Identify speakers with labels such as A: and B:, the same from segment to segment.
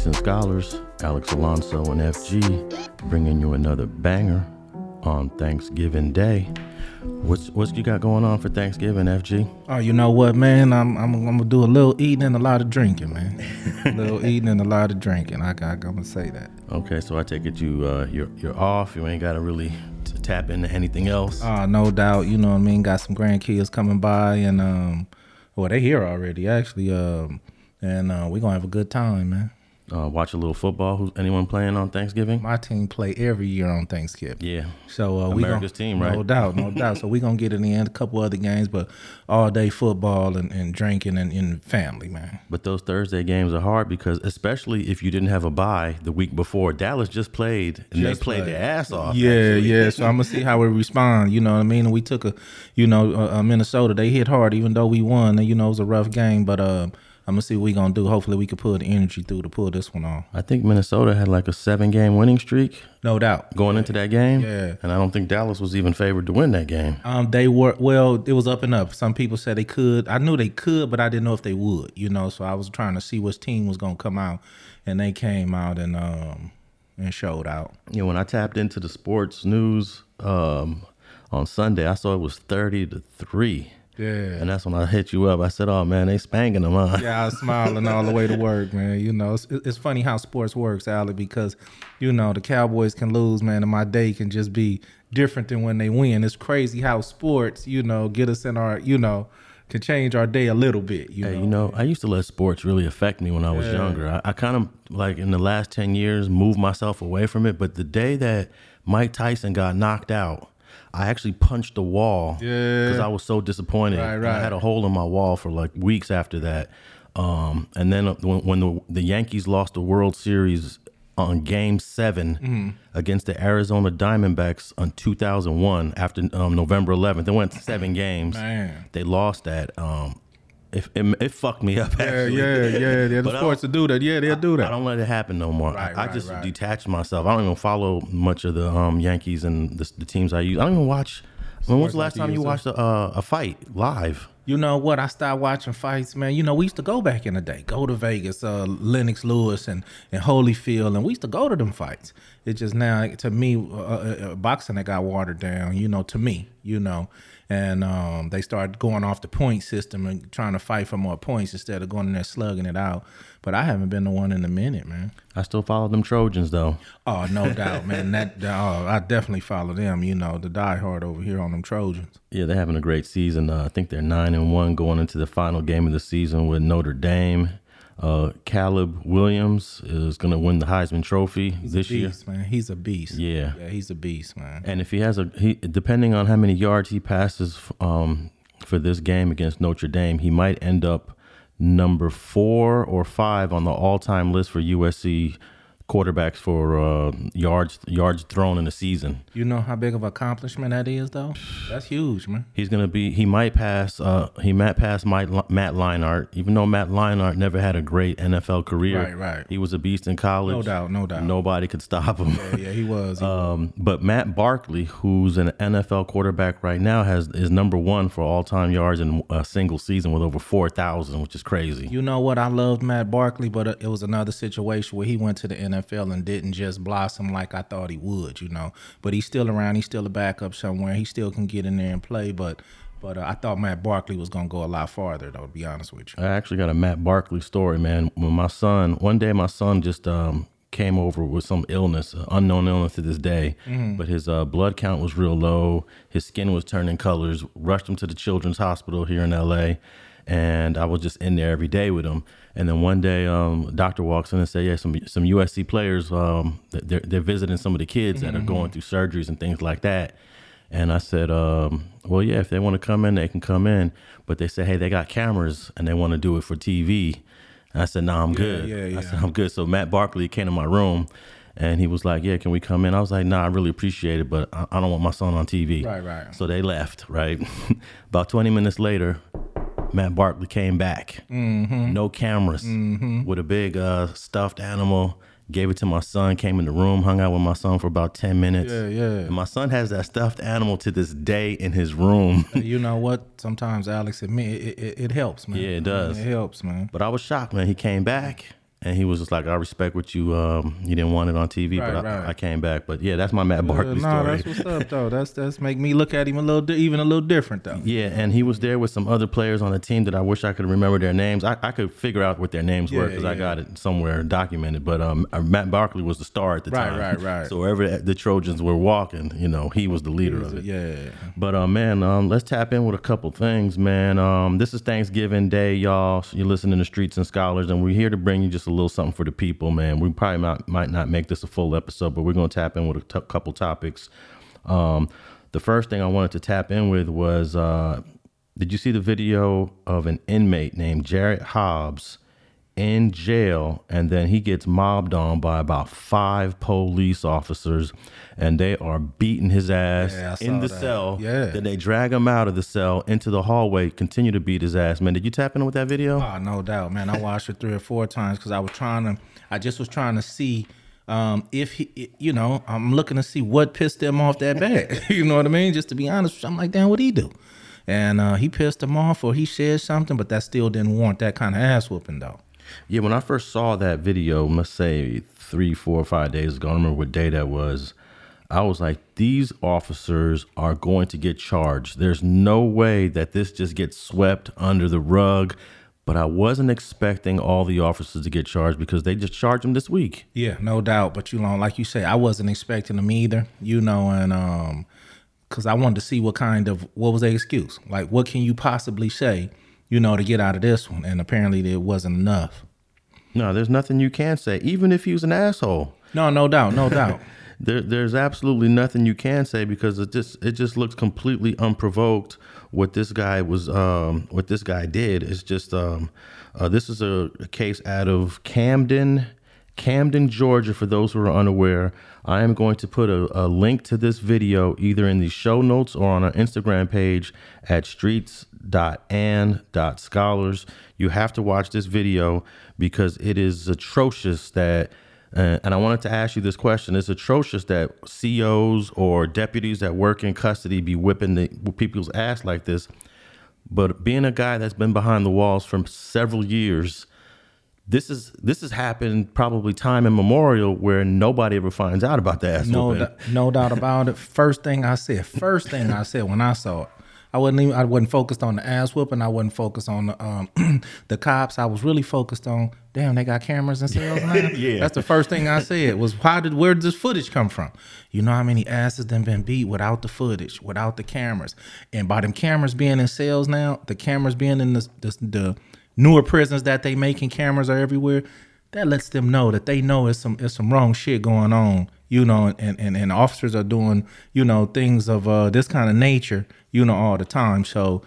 A: Athletes and Scholars, Alex Alonso and FG, bringing you another banger on Thanksgiving Day. What's what you got going on for Thanksgiving, FG?
B: Oh, you know what, man? I'm I'm, I'm gonna do a little eating and a lot of drinking, man. a little eating and a lot of drinking. I, I I'm gonna say that.
A: Okay, so I take it you uh, you're you're off. You ain't got to really t- tap into anything else.
B: Oh, no doubt. You know what I mean? Got some grandkids coming by, and um, well, they here already actually. Um, and uh, we're gonna have a good time, man.
A: Uh, watch a little football. Who's anyone playing on Thanksgiving?
B: My team play every year on Thanksgiving.
A: Yeah.
B: So uh,
A: we
B: America's
A: team, right?
B: No doubt, no doubt. So we're gonna get in the end a couple other games, but all day football and, and drinking and, and family, man.
A: But those Thursday games are hard because especially if you didn't have a bye the week before, Dallas just played and
B: Just
A: they played
B: played.
A: their ass off.
B: Yeah,
A: actually.
B: yeah. So I'm gonna see how we respond. You know what I mean? And we took a, you know, uh, uh, Minnesota. They hit hard, even though we won. And you know, it was a rough game, but uh, I'm gonna see what we gonna do. Hopefully, we can pull the energy through to pull this one off.
A: I think Minnesota had like a seven game winning streak
B: No doubt.
A: going into that game.
B: Yeah.
A: And I don't think Dallas was even favored to win that game.
B: Um, they were well. It was up and up. Some people said they could. I knew they could, but I didn't know if they would. You know, so I was trying to see which team was gonna come out, and they came out and um and showed out.
A: You know, when I tapped into the sports news um, on Sunday, I saw it was 30 to 3.
B: Yeah.
A: And that's when I hit you up. I said, oh man, they spanking them, huh?
B: Yeah, I was smiling all the way to work, man. You know, it's, it's funny how sports works, Allie, because you know the Cowboys can lose, man, and my day can just be different than when they win. It's crazy how sports, you know, get us in our, you know, can change our day a little bit. You
A: Hey,
B: know,
A: you know, I used to let sports really affect me when I was younger. I, I kind of like in the last 10 years moved myself away from it. But the day that Mike Tyson got knocked out, I actually punched the wall
B: Yeah.
A: because I was so disappointed.
B: Right,
A: And I had a hole in my wall for like weeks after that. Um, and then when, when the, the Yankees lost the World Series on Game 7
B: Mm-hmm.
A: against the Arizona Diamondbacks on 2001 after um, November 11th, they went seven games.
B: Man.
A: They lost that. Um, it, it, it fucked me up.
B: yeah,
A: Actually.
B: yeah, yeah. The
A: But I
B: sports to do that. Yeah, they'll do that.
A: I don't let it happen no more.
B: Right,
A: I, I
B: right,
A: just
B: right.
A: detached myself. I don't even follow much of the um, Yankees and the, the teams I use. I don't even watch. When was the last time
B: you
A: watched a, uh, a fight live?
B: You know what? I stopped watching fights, man. You know, we used to go back in the day, go to Vegas, uh, Lennox Lewis and, and Holyfield, and we used to go to them fights. It just now, to me, uh, uh, uh, boxing that got watered down, you know, to me, you know, and um, they started going off the point system and trying to fight for more points instead of going in there slugging it out. But I haven't been the one in a minute, man.
A: I still follow them Trojans though.
B: Oh, no doubt, man. That oh, I definitely follow them. You know, the diehard over here on them Trojans.
A: Yeah, they're having a great season. Uh, I think they're nine and one going into the final game of the season with Notre Dame. Uh, Caleb Williams is going to win the Heisman Trophy this year.
B: Beast, man. He's a beast.
A: Yeah.
B: yeah, he's a beast, man.
A: And if he has a he, depending on how many yards he passes um, for this game against Notre Dame, he might end up number four or five on the all-time list for USC quarterbacks for uh, yards yards thrown in a season.
B: You know how big of an accomplishment that is, though. That's huge, man.
A: He's gonna be. He might pass. Uh, he might pass Matt, Matt Leinart, even though Matt Leinart never had a great NFL career.
B: Right, right.
A: He was a beast in college.
B: No doubt, no doubt.
A: Nobody could stop him.
B: Yeah, yeah, he was. He was.
A: Um, but Matt Barkley, who's an NFL quarterback right now, has is number one for all time yards in a single season with over four thousand, which is crazy.
B: You know what? I loved Matt Barkley, but it was another situation where he went to the NFL and didn't just blossom like I thought he would. You know, but he's still around. He's still a backup somewhere. He still can get in there and play. But, but uh, I thought Matt Barkley was gonna go a lot farther, though. To be honest with you.
A: I actually got a Matt Barkley story, man. When my son, one day, my son just um, came over with some illness, uh, unknown illness to this day, but his uh, blood count was real low. His skin was turning colors. Rushed him to the Children's Hospital here in L.A. And I was just in there every day with him. And then one day, um, doctor walks in and say, "Yeah, some some USC players, um, they're they're visiting some of the kids that are going through surgeries and things like that." And I said, um, well, yeah, if they want to come in, they can come in. But they said, hey, they got cameras and they want to do it for TV. And I said, no, nah, I'm good.
B: yeah, yeah.
A: I said, I'm good. So Matt Barkley came to my room and he was like, yeah, can we come in? I was like, nah, I really appreciate it, but I, I don't want my son on TV.
B: Right, right.
A: So they left, right? About 20 minutes later, Matt Barkley came back.
B: Mm-hmm.
A: No cameras with a big uh, stuffed animal. Gave it to my son, came in the room, hung out with my son for about 10 minutes.
B: Yeah, yeah.
A: And my son has that stuffed animal to this day in his room.
B: you know what? Sometimes Alex, it, it, it, it helps, man.
A: Yeah, it does.
B: It helps, man.
A: but I was shocked, man. He came back and he was just like, "I respect what you um you didn't want it on TV,
B: Right,
A: but I,
B: right.
A: I came back." But yeah, that's my Matt Barkley
B: no,
A: story.
B: that's what's up though. That's that's make me look at him a little di- even a little different though.
A: Yeah, and he was there with some other players on the team that I wish I could remember their names. I, I could figure out what their names were
B: Yeah,
A: because I got it somewhere documented. But um, uh, Matt Barkley was the star at the
B: Right,
A: time.
B: right, right. Right.
A: So wherever the Trojans were walking, you know, he was the leader of it.
B: Yeah.
A: But uh, man, um, let's tap in with a couple things, man. Um, this is Thanksgiving Day, y'all. So you're listening to Streets and Scholars, and we're here to bring you just a little something for the people, man. We probably might, might not make this a full episode, but we're gonna tap in with a t- couple topics. Um, the first thing I wanted to tap in with was, uh, did you see the video of an inmate named Jarrett Hobbs? In jail and then he gets mobbed on by about five police officers and they are beating his ass
B: Yeah,
A: in the
B: that.
A: cell
B: Yeah.
A: then they drag him out of the cell into the hallway continue to beat his ass man did you tap in with that video
B: Oh, no doubt, man. I watched it three or four times because I was trying to. I just was trying to see um, if he, you know, I'm looking to see what pissed him off that bad. you know what I mean? Just to be honest, I'm like, damn, what did he do? And uh, he pissed him off, or he said something, but that still didn't warrant that kind of ass whooping, though.
A: Yeah, when I first saw that video, let's say three, four, or five days ago, I remember what day that was. I was like, these officers are going to get charged. There's no way that this just gets swept under the rug. But I wasn't expecting all the officers to get charged because they just charged them this week.
B: Yeah, no doubt. But you know, like you say, I wasn't expecting them either. You know, and um, because I wanted to see what kind of what was their excuse. Like, what can you possibly say? You know, to get out of this one, and apparently it wasn't enough.
A: No, there's nothing you can say, even if he was an asshole.
B: No, no doubt, no doubt.
A: There, there's absolutely nothing you can say because it just it just looks completely unprovoked. What this guy was, um, what this guy did is just um, uh, this is a, a case out of Camden, Camden, Georgia. For those who are unaware, I am going to put a, a link to this video either in the show notes or on our Instagram page at streets.and.scholars. You have to watch this video because it is atrocious that. Uh, and I wanted to ask you this question: It's atrocious that COs or deputies that work in custody be whipping the, people's ass like this. But being a guy that's been behind the walls for several years, this is this has happened probably time immemorial where nobody ever finds out about the ass
B: No,
A: whooping.
B: no doubt about it. First thing I said, first thing I said when I saw it, I wasn't even, I wasn't focused on the ass whooping. I wasn't focused on the um the cops. I was really focused on, damn, they got cameras in cells now.
A: Yeah.
B: that's the first thing I said was, how did where did this footage come from? You know how many asses done been beat without the footage, without the cameras, and by them cameras being in cells now, the cameras being in the the, the newer prisons that they making cameras are everywhere that lets them know that they know it's some it's some wrong shit going on you know and and, and officers are doing you know things of uh this kind of nature you know all the time. So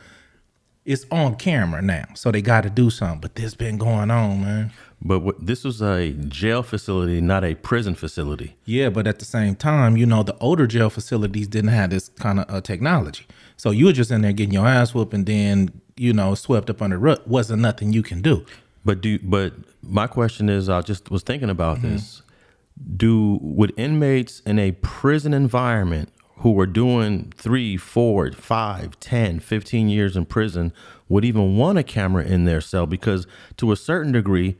B: it's on camera now so they got to do something but this been going on man.
A: But what, this was a jail facility, not a prison facility.
B: yeah but at the same time you know the older jail facilities didn't have this kind of uh, technology so you were just in there getting your ass whooped and then you know swept up under the rug wasn't nothing you can do
A: But do but my question is, I just was thinking about
B: Mm-hmm.
A: this. Do would inmates in a prison environment who are doing three, four, five, 10, 15 years in prison would even want a camera in their cell? Because to a certain degree,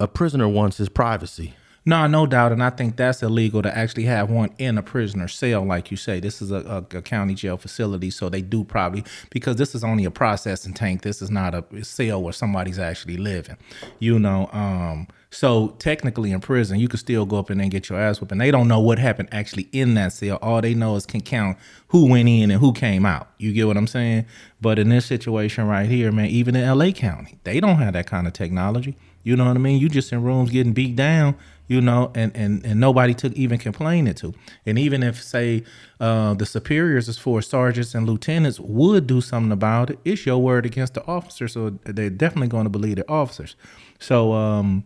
A: a prisoner wants his privacy.
B: No, no doubt, and I think that's illegal to actually have one in a prisoner cell, like you say. This is a, a, a county jail facility, so they do probably because this is only a processing tank. This is not a cell where somebody's actually living, you know. Um, so technically, in prison, you could still go up in there and get your ass whooped, and they don't know what happened actually in that cell. All they know is can count who went in and who came out. You get what I'm saying? But in this situation right here, man, even in L.A. County, they don't have that kind of technology. You know what I mean? You just in rooms getting beat down you know, and, and, and nobody took even complaining to. And even if, say, uh, the superiors as as sergeants and lieutenants would do something about it, it's your word against the officers. So they're definitely going to believe the officers. So um,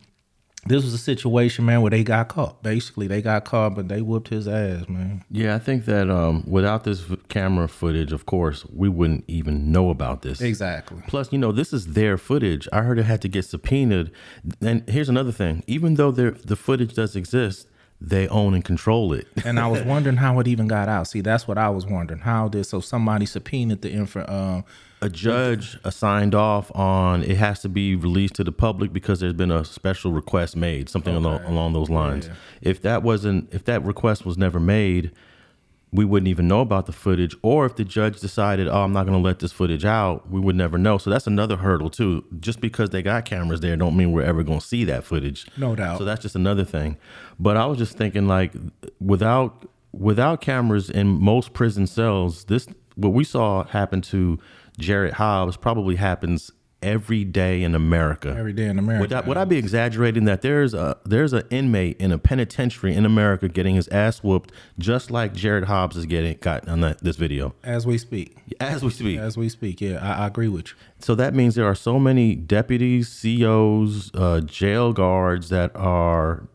B: this was a situation, man, where they got caught. Basically, they got caught, but they whooped his ass, man.
A: Yeah, I think that um, without this camera footage, of course, we wouldn't even know about this.
B: Exactly.
A: Plus, you know, this is their footage. I heard it had to get subpoenaed. And here's another thing: even though the footage does exist, they own and control it.
B: and I was wondering how it even got out. See, that's what I was wondering. How did so somebody subpoenaed the info? Uh,
A: a judge signed off on it has to be released to the public because there's been a special request made, something okay. along, along those lines. Yeah. If that wasn't, if that request was never made, we wouldn't even know about the footage. Or if the judge decided, oh, I'm not going to let this footage out, we would never know. So that's another hurdle too. Just because they got cameras there, don't mean we're ever going to see that footage.
B: No doubt.
A: So that's just another thing. But I was just thinking, like, without without cameras in most prison cells, this what we saw happen to Jarrett Hobbs probably happens every day in America.
B: Every day in America.
A: Would I, would I be exaggerating that there's a there's an inmate in a penitentiary in America getting his ass whooped just like Jarrett Hobbs is getting got on that, this video
B: as we speak.
A: As we speak.
B: As we speak. Yeah, I, I agree with you.
A: So that means there are so many deputies, COs, uh, jail guards that are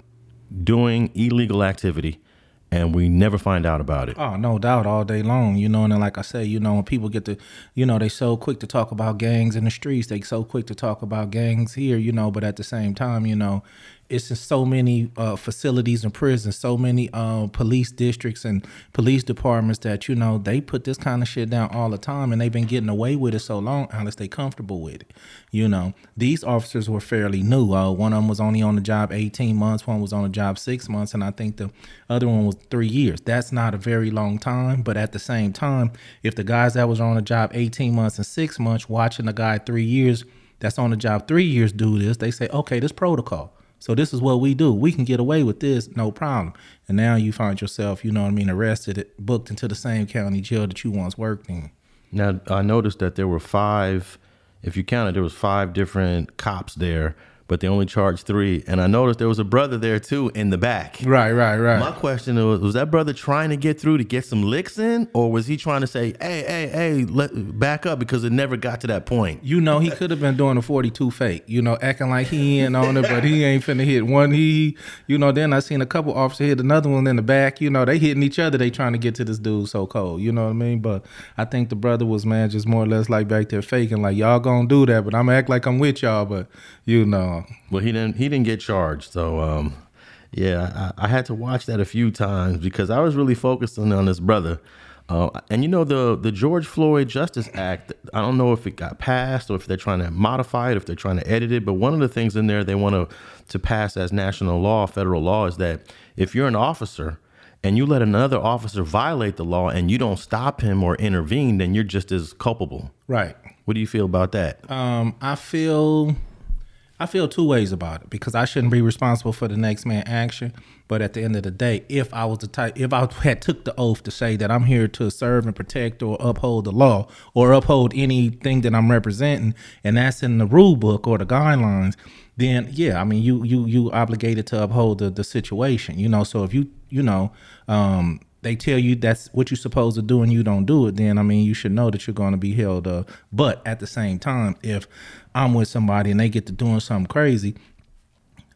A: doing illegal activity and we never find out about it.
B: Oh, no doubt, all day long. You know, and then like I say, you know, when people get to, you know, they so quick to talk about gangs in the streets. They so quick to talk about gangs here, you know, but at the same time, you know, it's in so many uh, facilities and prisons, so many uh, police districts and police departments that you know they put this kind of shit down all the time, and they've been getting away with it so long unless they comfortable with it. You know, these officers were fairly new. Uh, one of them was only on the job 18 months, one was on the job six months, and I think the other one was three years. That's not a very long time, but at the same time, if the guys that was on the job 18 months and six months watching the guy three years that's on the job three years do this, they say, okay, this protocol. So this is what we do. We can get away with this, no problem. And now you find yourself, you know what I mean, arrested, booked into the same county jail that you once worked in.
A: Now I noticed that there were five, if you counted, there was five different cops there but they only charged three. And I noticed there was a brother there too in the back.
B: Right, right, right.
A: My question was: Was that brother trying to get through to get some licks in, or was he trying to say, "Hey, hey, hey, let back up"? Because it never got to that point.
B: You know, he could have been doing a forty-two fake. You know, acting like he ain't on it, but he ain't finna hit one. He, you know. Then I seen a couple officers hit another one in the back. You know, they hitting each other. They trying to get to this dude so cold. You know what I mean? But I think the brother was man just more or less like back there faking, like y'all gonna do that, but I'm act like I'm with y'all. But you know.
A: Well, he didn't. He didn't get charged. So, um, yeah, I, I, had to watch that a few times because I was really focused on, on this brother. Uh, and you know the the George Floyd Justice Act. I don't know if it got passed or if they're trying to modify it, if they're trying to edit it. But one of the things in there they want to to pass as national law, federal law, is that if you're an officer and you let another officer violate the law and you don't stop him or intervene, then you're just as culpable.
B: Right.
A: What do you feel about that?
B: Um, I feel I feel two ways about it because I shouldn't be responsible for the next man action. But at the end of the day, if I was the type, if I had took the oath to say that I'm here to serve and protect or uphold the law or uphold anything that I'm representing, and that's in the rule book or the guidelines, then yeah, I mean you you you obligated to uphold the the situation, you know. So if you you know um, they tell you that's what you're supposed to do and you don't do it, then I mean you should know that you're going to be held up. But at the same time, if I'm with somebody and they get to doing something crazy,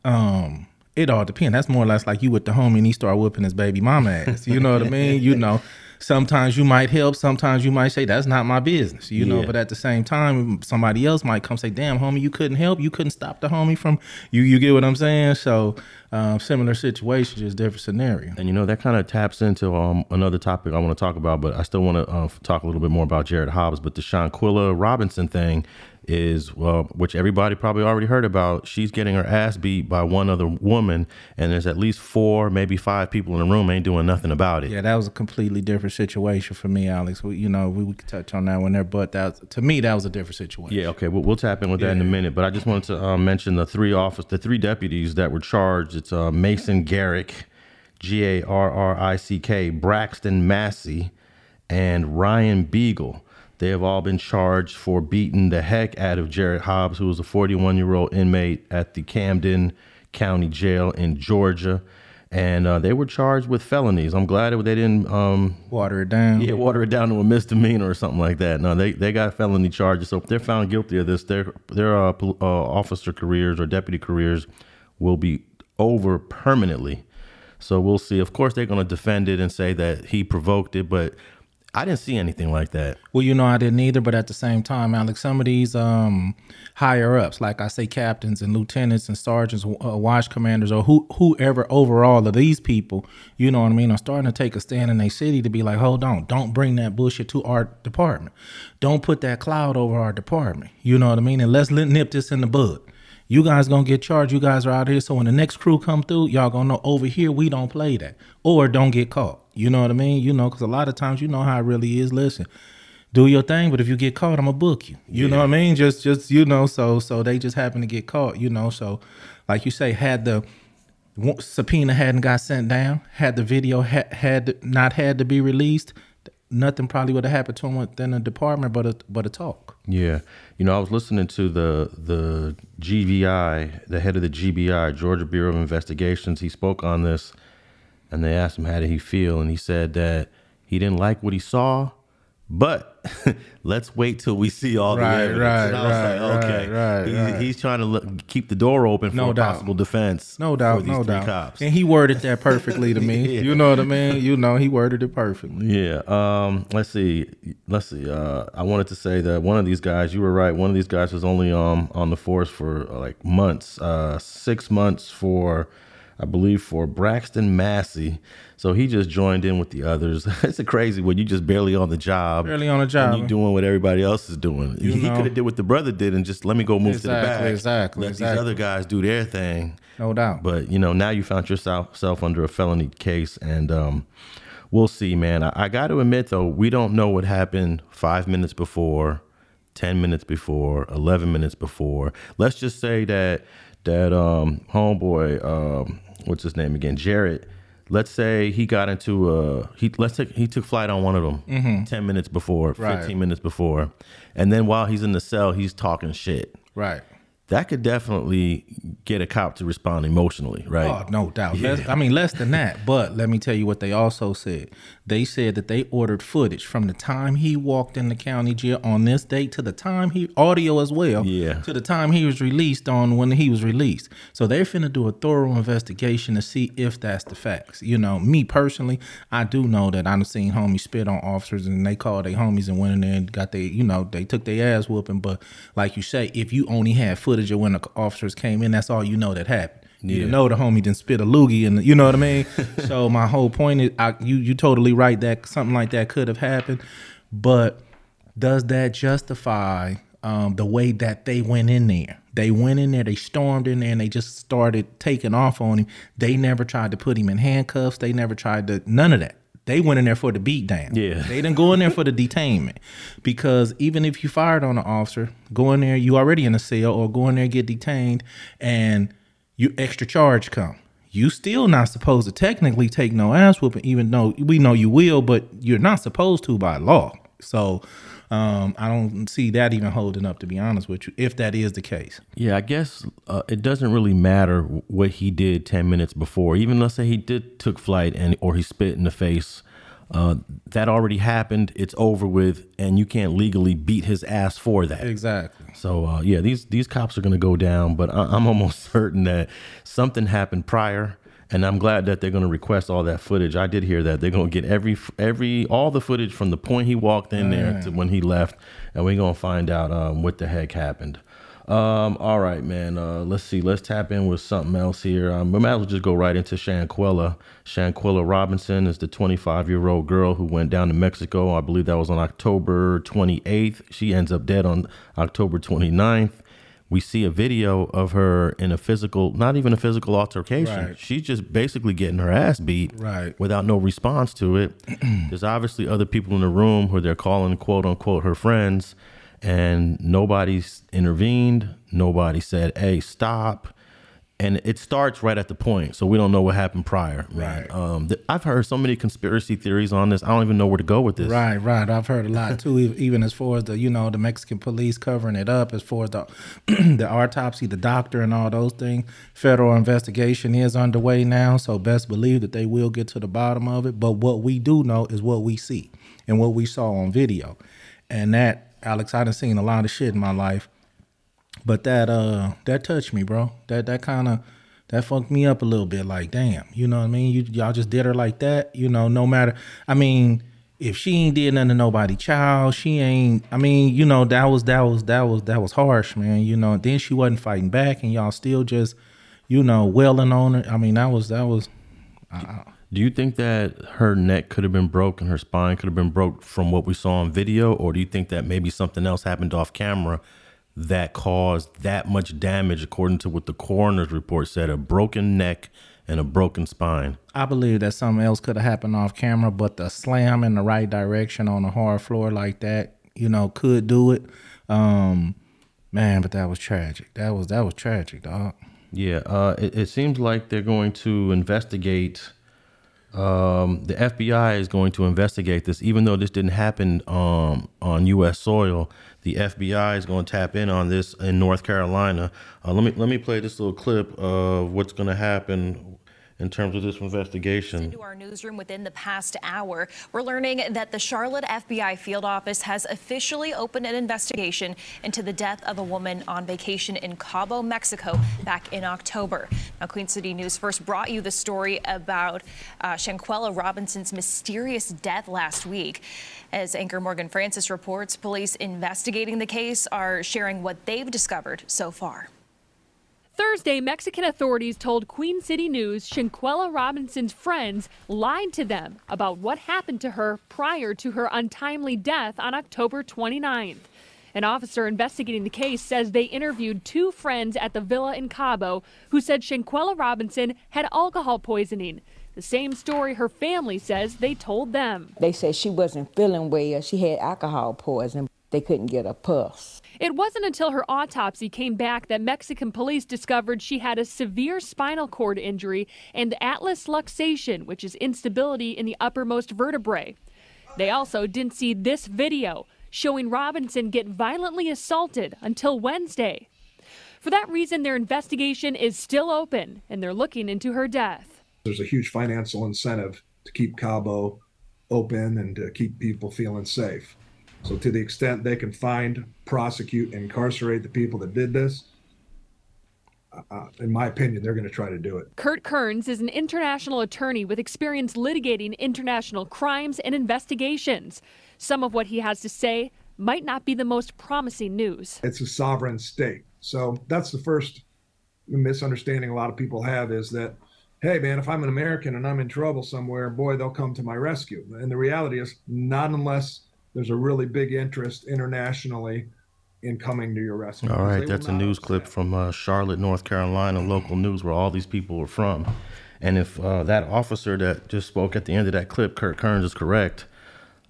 B: um, it all depends. That's more or less like you with the homie and he start whooping his baby mama ass. You know what I mean? You know, sometimes you might help, sometimes you might say that's not my business. You know, but at the same time, somebody else might come say, "Damn, homie, you couldn't help. You couldn't stop the homie from you." You get what I'm saying? So um, similar situation, just different scenario.
A: And you know that kind of taps into um, another topic I want to talk about, but I still want to uh, talk a little bit more about Jarrett Hobbs. But the Shanquella Robinson thing is, well, which everybody probably already heard about. She's getting her ass beat by one other woman, and there's at least four, maybe five people in the room ain't doing nothing about it.
B: Yeah, that was a completely different situation for me, Alex. We, you know, we, we could touch on that one there, but that was, to me that was a different situation.
A: Yeah, okay, we'll, we'll tap in with that in a minute. But I just wanted to uh, mention the three office, the three deputies that were charged. It's uh, Mason Garrick, G A R R I C K, Braxton Massey, and Ryan Biegel. They have all been charged for beating the heck out of Jarrett Hobbs, who was a 41 year old inmate at the Camden County Jail in Georgia. And uh, they were charged with felonies. I'm glad they didn't um,
B: water it down.
A: Yeah, water it down to a misdemeanor or something like that. No, they, they got felony charges. So if they're found guilty of this, their their uh, uh, officer careers or deputy careers will be over permanently. So we'll see. Of course, they're going to defend it and say that he provoked it, but I didn't see anything like that.
B: Well, you know, I didn't either, but at the same time, Alex, some of these um, higher ups, like I say, captains and lieutenants and sergeants, uh, watch commanders, or who, whoever overall of these people, you know what I mean, are starting to take a stand in their city to be like, hold on, don't bring that bullshit to our department. Don't put that cloud over our department. You know what I mean? And let's nip this in the bud. You guys gonna get charged. You guys are out here. So when the next crew come through, y'all gonna know over here we don't play that or don't get caught. You know what I mean? You know, because a lot of times you know how it really is. Listen, do your thing, but if you get caught, I'm gonna book you. You yeah. know what I mean? Just, just you know. So, so they just happen to get caught. You know. So, like you say, had the subpoena hadn't got sent down, had the video ha- had not had to be released, nothing probably would have happened to him within the department, but a but a talk.
A: Yeah, you know, I was listening to the the GBI, the head of the GBI, Georgia Bureau of Investigations. He spoke on this, and they asked him how did he feel, and he said that he didn't like what he saw, but let's wait till we see all
B: right,
A: the evidence.
B: Right, and I was right, like, okay, right, right,
A: he's, he's trying to look, keep the door open for
B: no
A: possible defense.
B: No doubt, no doubt. Cops. And he worded that perfectly to me. yeah. You know what I mean? You know, he worded it perfectly.
A: Yeah. Um. Let's see. Let's see. Uh, I wanted to say that one of these guys. You were right. One of these guys was only um on the force for uh, like months. Uh, six months for, I believe, for Braxton Massey. So he just joined in with the others. it's a crazy one. You just barely on the job.
B: Barely on the job.
A: And you doing what everybody else is doing. You he could have did what the brother did and just let me go move
B: exactly,
A: to the back.
B: Exactly.
A: Let
B: exactly.
A: these other guys do their thing.
B: No doubt.
A: But you know, now you found yourself self under a felony case, and um, we'll see, man. I, I got to admit though, we don't know what happened five minutes before, ten minutes before, eleven minutes before. Let's just say that that um, homeboy, um, what's his name again, Jarrett let's say he got into a he let's take he took flight on one of them
B: mm-hmm.
A: 10 minutes before
B: Right.
A: 15 minutes before and then while he's in the cell he's talking shit
B: Right.
A: that could definitely get a cop to respond emotionally right
B: Oh, no doubt. Less, I mean, less than that. But let me tell you what they also said. They said that they ordered footage from the time he walked in the county jail on this date to the time he audio as well.
A: Yeah.
B: To the time he was released on when he was released. So they're finna do a thorough investigation to see if that's the facts. You know, me personally, I do know that I've seen homies spit on officers and they called their homies and went in there and got they, you know, they took their ass whooping. But like you say, if you only had footage of when the officers came in, that's all you know that happened. You
A: Yeah.
B: know the homie didn't spit a loogie, and you know what I mean. so my whole point is, I, you you totally right that something like that could have happened, but does that justify um, the way that they went in there? They went in there, they stormed in there, and they just started taking off on him. They never tried to put him in handcuffs. They never tried to none of that. They went in there for the beat down.
A: Yeah.
B: They didn't go in there for the detainment. Because even if you fired on an officer, go in there, you already in a cell, or go in there get detained and you extra charge come. You still not supposed to technically take no ass whooping, even though we know you will, but you're not supposed to by law. So um, I don't see that even holding up, to be honest with you, if that is the case.
A: Yeah, I guess uh, it doesn't really matter what he did ten minutes before. Even let's say he did took flight and or he spit in the face. Uh, that already happened. It's over with, and you can't legally beat his ass for that.
B: Exactly.
A: So uh, yeah, these these cops are gonna go down, but I, I'm almost certain that something happened prior, and I'm glad that they're gonna request all that footage. I did hear that they're gonna get every every all the footage from the point he walked in there to when he left, and we're gonna find out um, what the heck happened. Um, all right, man. Uh, let's see. Let's tap in with something else here. Um, we might as well just go right into Shanquella. Shanquella Robinson is the 25 year old girl who went down to Mexico. I believe that was on October 28th. She ends up dead on October 29th. We see a video of her in a physical, not even a physical altercation.
B: Right.
A: She's just basically getting her ass beat
B: Right.
A: without no response to it. There's obviously other people in the room who they're calling quote unquote her friends, and nobody's intervened. Nobody said, "Hey, stop." And it starts right at the point, so we don't know what happened prior. man.
B: Right.
A: Um, th- I've heard so many conspiracy theories on this. I don't even know where to go with this.
B: Right, right. I've heard a lot too. Even as far as the, you know, the Mexican police covering it up, as far as the the autopsy, the doctor, and all those things. Federal investigation is underway now, so best believe that they will get to the bottom of it. But what we do know is what we see and what we saw on video, and that Alex, I done seen a lot of shit in my life, but that uh that touched me, bro. That that kind of that fucked me up a little bit. Like, damn, you know what I mean? You y'all just did her like that, you know. No matter, I mean, if she ain't did nothing to nobody child, she ain't I mean, you know, that was that was that was that was harsh, man. You know, then she wasn't fighting back and y'all still just, you know, wailing on her. I mean, that was that was
A: Do you think that her neck could have been broke and her spine could have been broke from what we saw on video, or do you think that maybe something else happened off camera that caused that much damage, according to what the coroner's report said, a broken neck and a broken spine?
B: I believe that something else could have happened off camera, but the slam in the right direction on a hard floor like that, you know, could do it. Um, man, but that was tragic. That was that was tragic, dog.
A: Yeah, uh, it, it seems like they're going to investigate. Um, the FBI is going to investigate this, even though this didn't happen um, on U.S. soil. The FBI is going to tap in on this in North Carolina. Uh, let me let me play this little clip of what's going to happen in terms of this investigation.
C: To our newsroom within the past hour, we're learning that the Charlotte FBI field office has officially opened an investigation into the death of a woman on vacation in Cabo, Mexico back in October. Now, Queen City News first brought you the story about uh, Shanquella Robinson's mysterious death last week. As anchor Morgan Francis reports, police investigating the case are sharing what they've discovered so far.
D: Thursday, Mexican authorities told Queen City News Shanquella Robinson's friends lied to them about what happened to her prior to her untimely death on October 29th. An officer investigating the case says they interviewed two friends at the villa in Cabo who said Shanquella Robinson had alcohol poisoning. The same story her family says they told them.
E: They said she wasn't feeling well. She had alcohol poisoning. They couldn't get a pulse.
D: It wasn't until her autopsy came back that Mexican police discovered she had a severe spinal cord injury and atlas luxation, which is instability in the uppermost vertebrae. They also didn't see this video showing Robinson get violently assaulted until Wednesday. For that reason, their investigation is still open and they're looking into her death.
F: There's a huge financial incentive to keep Cabo open and to keep people feeling safe. So, to the extent they can find, prosecute, incarcerate the people that did this, uh, in my opinion, they're going to try to do it.
D: Kurt Kearns is an international attorney with experience litigating international crimes and investigations. Some of what he has to say might not be the most promising news.
F: It's a sovereign state. So, that's the first misunderstanding a lot of people have is that hey man if i'm an american and i'm in trouble somewhere boy they'll come to my rescue and the reality is not unless there's a really big interest internationally in coming to your rescue.
A: All right, that's a news clip from uh, Charlotte, North Carolina, local news where all these people are from. And if uh, that officer that just spoke at the end of that clip, Kurt Kearns, is correct,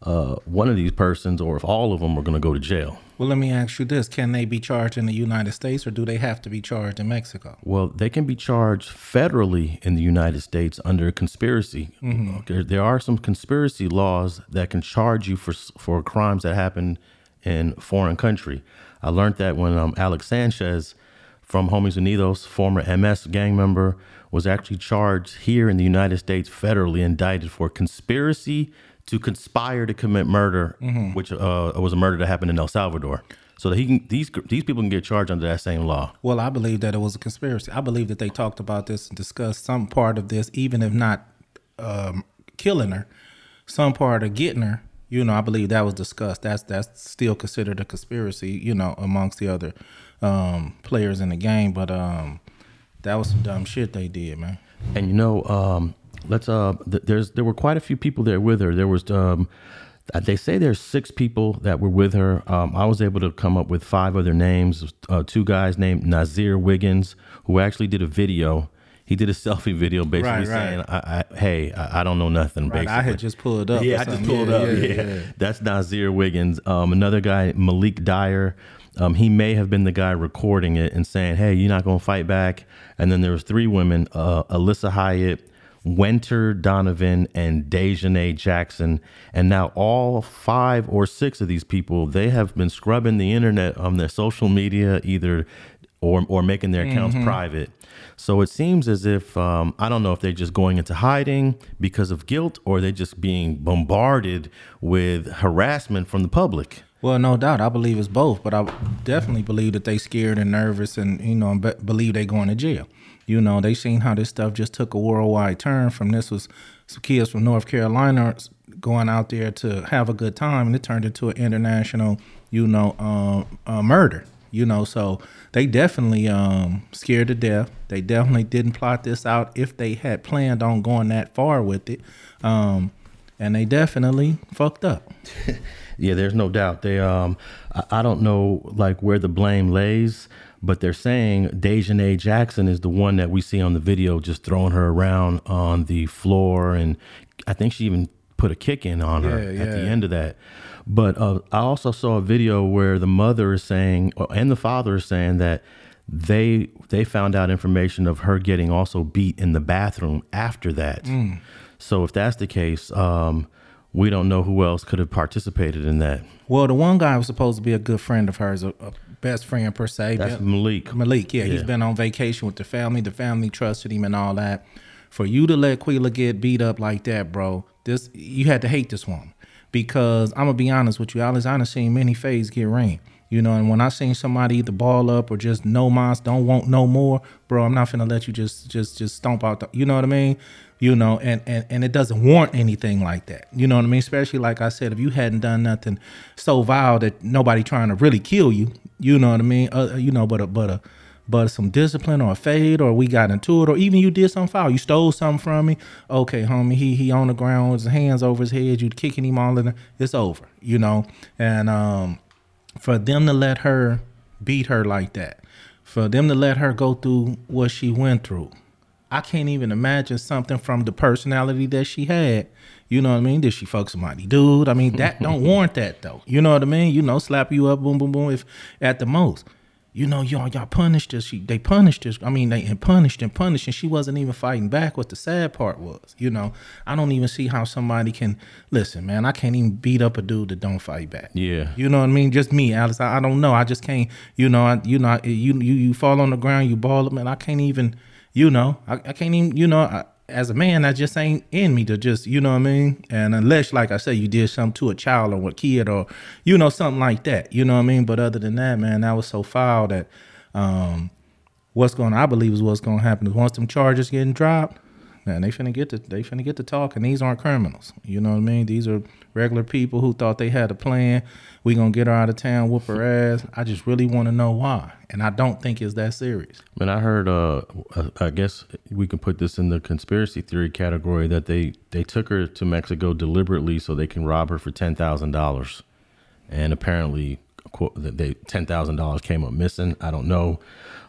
A: uh, one of these persons, or if all of them, are going to go to jail.
B: Well, let me ask you this: Can they be charged in the United States, or do they have to be charged in Mexico?
A: Well, they can be charged federally in the United States under conspiracy. Mm-hmm. There, there, are some conspiracy laws that can charge you for for crimes that happen in foreign country. I learned that when um, Alex Sanchez from Homies Unidos, former MS gang member, was actually charged here in the United States federally indicted for conspiracy to conspire to commit murder, mm-hmm. which uh, was a murder that happened in El Salvador. So that he can these these people can get charged under that same law.
B: Well, I believe that it was a conspiracy. I believe that they talked about this and discussed some part of this, even if not um, killing her, some part of getting her. You know, I believe that was discussed. That's that's still considered a conspiracy. You know, amongst the other um, players in the game. But um, that was some dumb shit they did, man.
A: And you know, um, let's uh th- there's there were quite a few people there with her there was um they say there's six people that were with her um, i was able to come up with five other names uh, two guys named nazeer wiggins who actually did a video he did a selfie video basically right, saying. I, I, "Hey, I, I, don't know nothing." Right, basically, I
B: had just pulled up.
A: Yeah, I just pulled yeah, up. Yeah, yeah. yeah, that's Nazeer Wiggins. Um, another guy, Malik Dyer. Um, he may have been the guy recording it and saying, "Hey, you're not gonna fight back." And then there was three women: uh, Alyssa Hyatt, Wenter Donovan and Daejhanae Jackson. And now all five or six of these people, they have been scrubbing the internet on their social media, either or or making their accounts mm-hmm. private. So it seems as if um, I don't know if they're just going into hiding because of guilt or they're just being bombarded with harassment from the public.
B: Well, no doubt. I believe it's both, but I definitely believe that they scared and nervous, and you know, be- believe they going to jail. You know, they seen how this stuff just took a worldwide turn. From this was some kids from North Carolina going out there to have a good time, and it turned into an international, you know, um, uh, murder. You know, so they definitely um, scared to death. They definitely didn't plot this out if they had planned on going that far with it, um, and they definitely fucked up.
A: Yeah, there's no doubt. They um I, I don't know like where the blame lays, but they're saying Daejhanae Jackson is the one that we see on the video just throwing her around on the floor and I think she even put a kick in on her
B: Yeah,
A: at the end of that. But uh, I also saw a video where the mother is saying uh, and the father is saying that they they found out information of her getting also beat in the bathroom after that.
B: Mm.
A: So if that's the case, um, we don't know who else could have participated in that.
B: Well, the one guy was supposed to be a good friend of hers, a, a best friend per se.
A: That's
B: Yeah.
A: Malik.
B: Malik, yeah, he's been on vacation with the family. The family trusted him and all that. For you to let Quila get beat up like that, bro, this you had to hate this woman because I'm gonna be honest with you. I done seen many fades get ring. You know, and when I seen somebody either ball up or just no mas, don't want no more, bro, I'm not finna let you just just just stomp out. The, you know what I mean? You know, and and and it doesn't warrant anything like that. You know what I mean? Especially like I said, if you hadn't done nothing so vile that nobody trying to really kill you, you know what I mean? Uh, you know, but a but a but some discipline or a fade or we got into it or even you did something foul. You stole something from me. Okay homie he he on the ground with his hands over his head you kicking him all in the, it's over you know? And um for them to let her beat her like that for them to let her go through what she went through I can't even imagine something from the personality that she had. You know what I mean? Did she fuck somebody, dude? I mean, that don't warrant that though. You know what I mean? You know, slap you up, boom, boom, boom. If at the most, you know, y'all y'all punished her. She they punished her. I mean, they and punished and punished, and she wasn't even fighting back. What the sad part was, you know, I don't even see how somebody can listen, man. I can't even beat up a dude that don't fight back.
A: Yeah.
B: You know what I mean? Just me, Alice. I, I don't know. I just can't. You know. I, you know. I- You you you fall on the ground. You ball up, man. I can't even. You know. I, I can't even. You know. I, as a man, that just ain't in me to just. You know what I mean? And unless, like I said, you did something to a child or a kid or, you know, something like that. You know what I mean? But other than that, man, that was so foul that. um What's going? I believe is what's going to happen is once them charges getting dropped, man, they finna get to they finna get to talking. These aren't criminals. You know what I mean? These are regular people who thought they had a plan. We gonna get her out of town, whoop her ass. I just really want to know why, and I don't think it's that serious.
A: Man, I heard. Uh, I guess we can put this in the conspiracy theory category that they they took her to Mexico deliberately so they can rob her for ten thousand dollars, and apparently, quote, they ten thousand dollars came up missing. I don't know.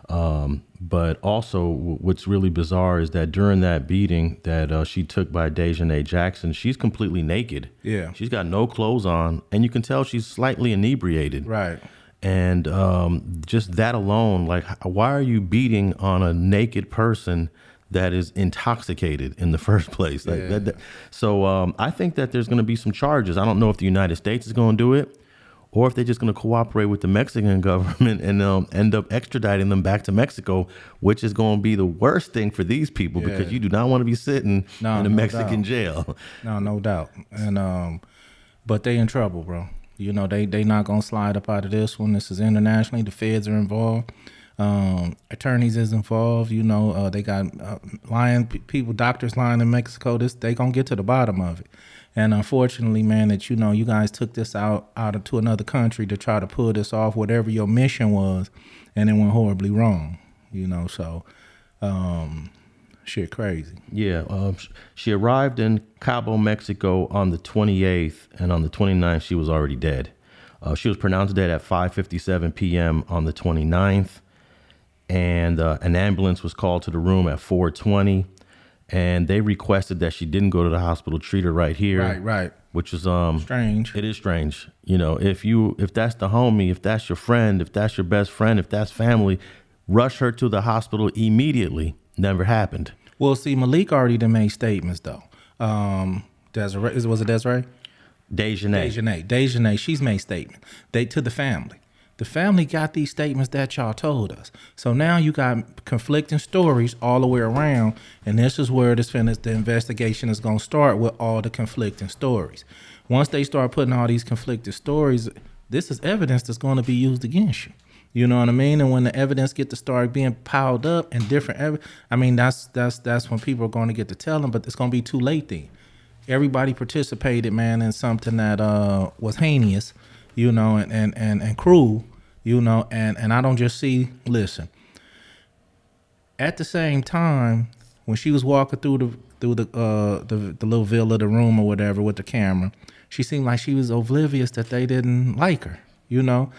A: Um, but also, what's really bizarre is that during that beating that uh, she took by Daejhanae Jackson, she's completely naked.
B: Yeah.
A: she's got no clothes on, and you can tell she's slightly inebriated.
B: Right.
A: And um, just that alone, like, why are you beating on a naked person that is intoxicated in the first place? Like, that, that- so um, I think that there's going to be some charges. I don't know if the United States is going to do it, or if they're just going to cooperate with the Mexican government and um, end up extraditing them back to Mexico, which is going to be the worst thing for these people because you do not want to be sitting
B: No,
A: in a
B: no
A: Mexican
B: doubt.
A: jail.
B: No, no doubt. And um, but they in trouble, bro. You know they they not gonna slide up out of this one. This is internationally. The feds are involved. Um, attorneys is involved. You know uh, they got uh, lying people, doctors lying in Mexico. This they gonna get to the bottom of it. And unfortunately, man, that you know you guys took this out out of, to another country to try to pull this off, whatever your mission was, and it went horribly wrong. You know, so um, shit crazy.
A: Yeah, um, she arrived in Cabo, Mexico on the 28th, and on the 29th, she was already dead. Uh, she was pronounced dead at 5:57 p.m. on the 29th, and uh, an ambulance was called to the room at 4:20, and they requested that she didn't go to the hospital, treat her right here.
B: Right, right.
A: Which is um
B: Strange.
A: It is strange. You know, if you if that's the homie, if that's your friend, if that's your best friend, if that's family, rush her to the hospital immediately. Never happened.
B: Well, see, Malik already done made statements though. Um, Desiree, was it Desiree?
A: Daejhanae.
B: Daejhanae. Daejhanae, she's made statement. They to the family. The family got these statements that y'all told us. So now you got conflicting stories all the way around, and this is where this fin- the investigation is going to start with all the conflicting stories. Once they start putting all these conflicting stories, this is evidence that's going to be used against you. You know what I mean? And when the evidence get to start being piled up and different, ev- I mean that's that's that's when people are going to get to tell them, but it's going to be too late then everybody participated, man, in something that uh, was heinous, you know, and, and, and, and cruel, you know, and, and I don't just see, listen, at the same time, when she was walking through the through the uh the, the little villa, the room or whatever with the camera, she seemed like she was oblivious that they didn't like her. You know,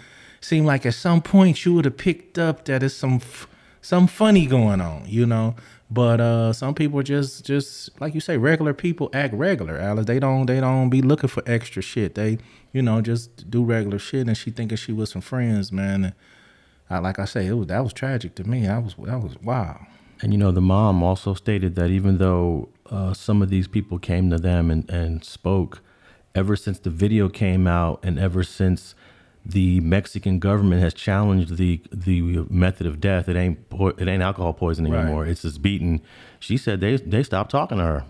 B: seemed like at some point she would have picked up that it's some f- some funny going on. You know, but uh some people just just like you say, regular people act regular. Alex, they don't they don't be looking for extra shit. They you know just do regular shit, and she thinking she was some friends, man. And I, like I say, it was that was tragic to me. That was that was wow.
A: And you know, the mom also stated that even though uh, some of these people came to them and, and spoke, ever since the video came out and ever since the Mexican government has challenged the the method of death, it ain't po- it ain't alcohol poisoning
B: Right.
A: anymore. It's just beating. She said they they stopped talking to her.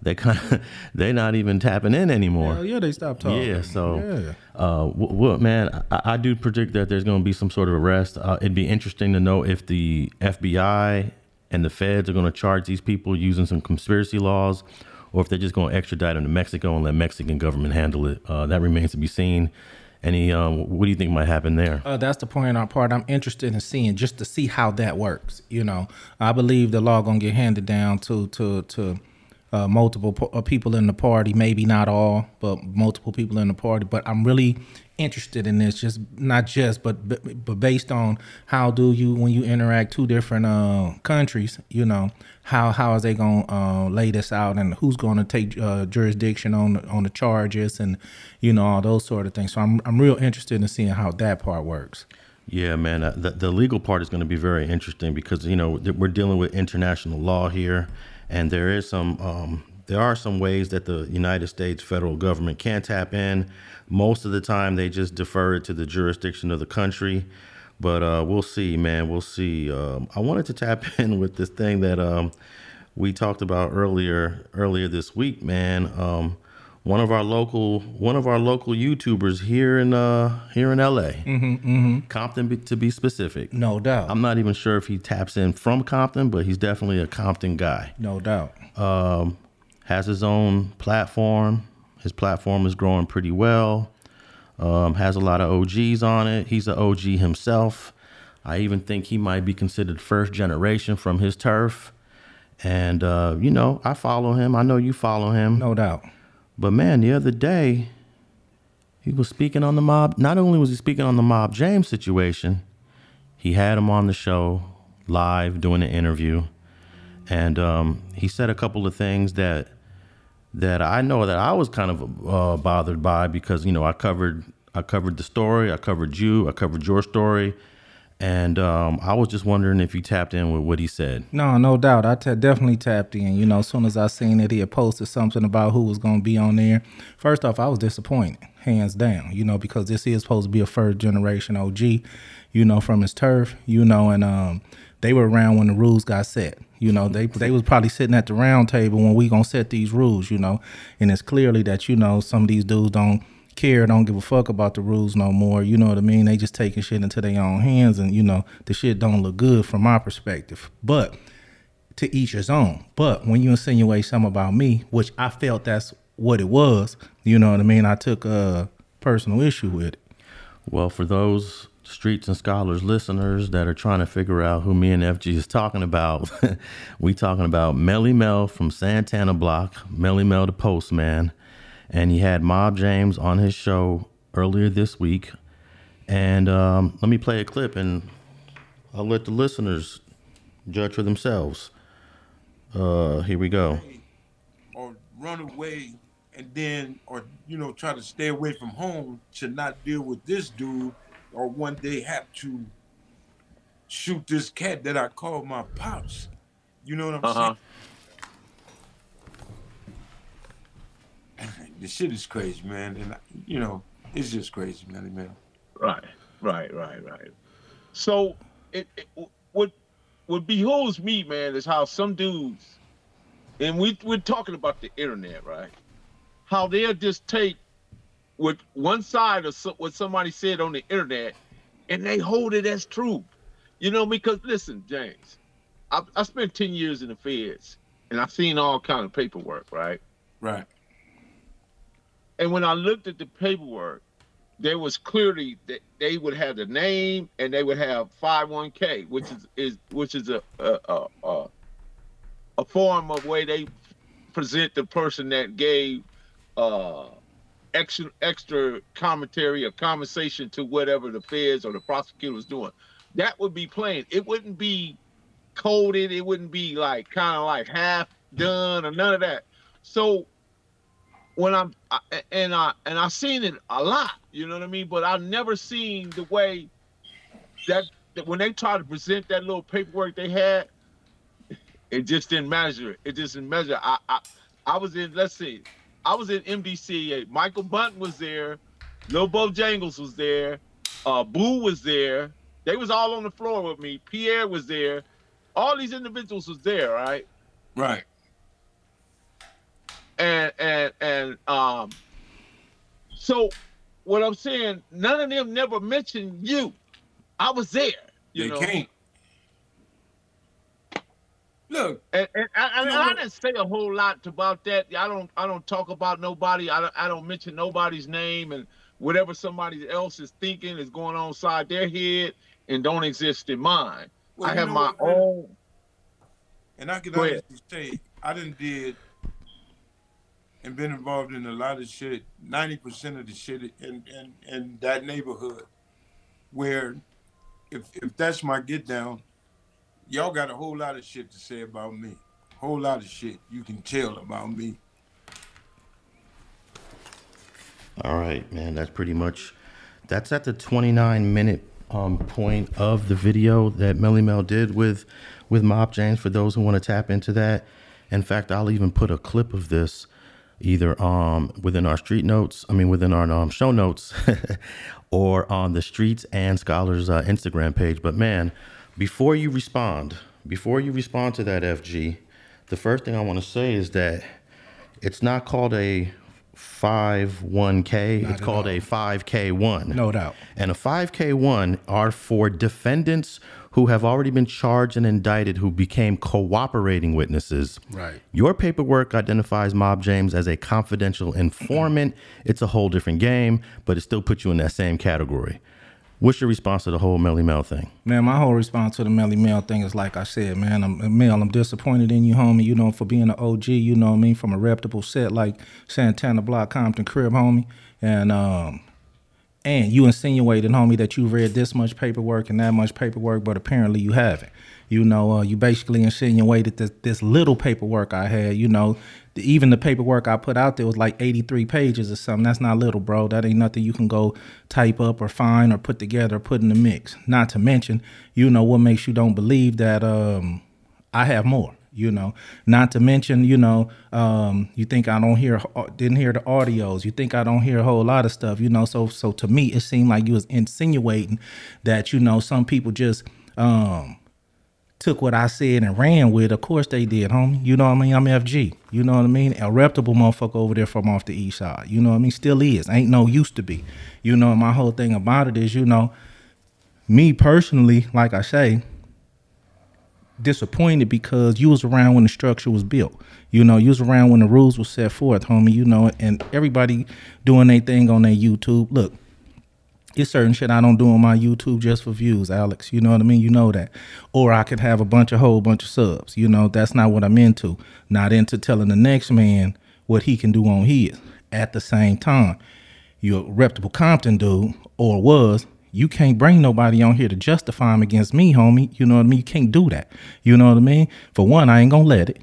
A: They kind of they're not even tapping in anymore.
B: Hell yeah, they stopped talking.
A: Yeah, so,
B: Yeah.
A: uh, w- w- man, I, I do predict that there's going to be some sort of arrest. Uh, it'd be interesting to know if the FBI and the feds are going to charge these people using some conspiracy laws, or if they're just going to extradite them to Mexico and let Mexican government handle it. Uh, that remains to be seen. Any, um, what do you think might happen there?
B: Uh, that's the point on part I'm interested in seeing, just to see how that works. You know, I believe the law gonna get handed down to to to uh, multiple po- uh, people in the party, maybe not all, but multiple people in the party. But I'm really interested in this, just not just, but but, based on how do you when you interact two different uh, countries, you know, how how is they gonna uh, lay this out, and who's gonna take uh, jurisdiction on on the charges, and you know all those sort of things. So I'm I'm real interested in seeing how that part works.
A: Yeah, man. Uh, the, the legal part is going to be very interesting because you know we're dealing with international law here, and there is some um, there are some ways that the United States federal government can tap in. Most of the time, they just defer it to the jurisdiction of the country. But uh, we'll see, man. We'll see. Um, I wanted to tap in with this thing that um, we talked about earlier earlier this week, man. Um, one of our local one of our local YouTubers here in uh, here in LA, Compton to be specific.
B: No doubt.
A: I'm not even sure if he taps in from Compton, but he's definitely a Compton guy.
B: no doubt.
A: Um, has his own platform. His platform is growing pretty well. Um, has a lot of OGs on it. He's an OG himself. I even think he might be considered first generation from his turf. And uh, you know, I follow him. I know you follow him.
B: No doubt.
A: But man, the other day, he was speaking on the mob. Not only was he speaking on the mob James situation, he had him on the show live doing an interview, and um, he said a couple of things that that I know that I was kind of uh, bothered by because you know I covered I covered the story, I covered you, I covered your story, and um, I was just wondering if you tapped in with what he said.
B: No, no doubt. I definitely tapped in. You know, as soon as I seen that he had posted something about who was going to be on there, first off, I was disappointed, hands down. You know, because this is supposed to be a first generation OG. You know, from his turf. You know, and um, they were around when the rules got set. You know, they they was probably sitting at the round table when we gonna set these rules. You know, and it's clearly that you know some of these dudes don't care, don't give a fuck about the rules no more. You know what I mean? They just taking shit into their own hands, and you know the shit don't look good from my perspective. But to each his own. But when you insinuate something about me, which I felt that's what it was, you know what I mean? I took a personal issue with it.
A: Well, for those streets and scholars listeners that are trying to figure out who me and FG is talking about, we talking about Melly Mel from Santana Blocc, Melly Mel the Postman, and he had Mob James on his show earlier this week. And um, let me play a clip, and I'll let the listeners judge for themselves. Uh, here we go.
G: or run away and then or you know try to stay away from home to not deal with this dude or one day have to shoot this cat that I call my pops. You know what I'm
H: Uh-huh.
G: saying? The shit is crazy, man, and you know it's just crazy, man. man.
H: Right, right, right, right. So it, it what what behooves me, man, is how some dudes, and we we're talking about the internet, right? How they'll just take what one side of so, what somebody said on the internet, and they hold it as true. You know, because listen, James, I, I spent ten years in the feds, and I've seen all kind of paperwork, right?
G: Right.
H: And when I looked at the paperwork, there was clearly that they would have the name and they would have 51k, which is is which is a a, a, a, form of way they present the person that gave uh extra extra commentary or conversation to whatever the feds or the prosecutor was doing. That would be plain. It wouldn't be coded. It wouldn't be like kind of like half done or none of that. So when I'm I, and I and I've seen it a lot, you know what I mean. But I've never seen the way that, that when they try to present that little paperwork they had, it just didn't measure it. Just didn't measure. I I, I was in. Let's see. I was in MDCA. Michael Bunton was there. Lil Bojangles was there. Uh, Boo was there. They was all on the floor with me. Pierre was there. All these individuals was there, right?
G: Right.
H: And and and um. So, what I'm saying, none of them never mentioned you. I was there. You
G: they
H: know?
G: can't. Look,
H: And, and, I, and
G: know
H: I didn't say a whole lot about that. I don't. I don't talk about nobody. I don't. I don't mention nobody's name and whatever somebody else is thinking is going on inside their head and don't exist in mine.
G: well,
H: I have my
G: what,
H: own.
G: And I can honestly say I didn't did and been involved in a lot of shit, ninety percent of the shit in, in in that neighborhood where if if that's my get down, y'all got a whole lot of shit to say about me. Whole lot of shit you can tell about me.
A: All right, man. That's pretty much. That's at the 29 minute um, point of the video that Melly Mel did with with Mob James. For those who want to tap into that, in fact, I'll even put a clip of this either um within our street notes. I mean, within our um, show notes, or on the Streets and Scholars uh, Instagram page. But man, before you respond, before you respond to that FG, the first thing I want to say is that it's not called a 5-1K. it's called
B: all.
A: a 5K1.
B: No doubt.
A: And a 5K1 are for defendants who have already been charged and indicted who became cooperating witnesses.
B: Right.
A: Your paperwork identifies Mob James as a confidential informant. It's a whole different game, but it still puts you in that same category. What's your response to the whole Melly Mel thing?
B: Man, my whole response to the Melly Mel thing is like I said, man, I'm Mel, I'm disappointed in you, homie, you know, for being an OG, you know what I mean, from a reputable set like Santana Blocc Compton Crip, homie. And um and you insinuated, homie, that you read this much paperwork and that much paperwork, but apparently you haven't. You know, uh, you basically insinuated that this little paperwork I had, you know, the, even the paperwork I put out there was like 83 pages or something. That's not little, bro. That ain't nothing you can go type up or find or put together or put in the mix. Not to mention, you know, what makes you don't believe that um, I have more you know not to mention you know um you think i don't hear didn't hear the audios you think i don't hear a whole lot of stuff you know so so to me it seemed like you was insinuating that you know some people just um took what I said and ran with. Of course they did, homie. You know what I mean? I'm FG. You know what I mean? A reputable motherfucker over there from off the east side. You know what I mean? Still is. Ain't no used to be. You know, my whole thing about it is, you know, me personally, like I say, disappointed because you was around when the structure was built. You know, you was around when the rules were set forth, homie. You know, and everybody doing their thing on their YouTube. Look, it's certain shit I don't do on my YouTube just for views, Alex. You know what I mean? You know that. Or I could have a bunch of whole bunch of subs. You know, that's not what I'm into. Not into telling the next man what he can do on his. At the same time, you're a reputable Compton dude, or was, you can't bring nobody on here to justify him against me, homie. You know what I mean? You can't do that. You know what I mean? For one, I ain't gonna let it.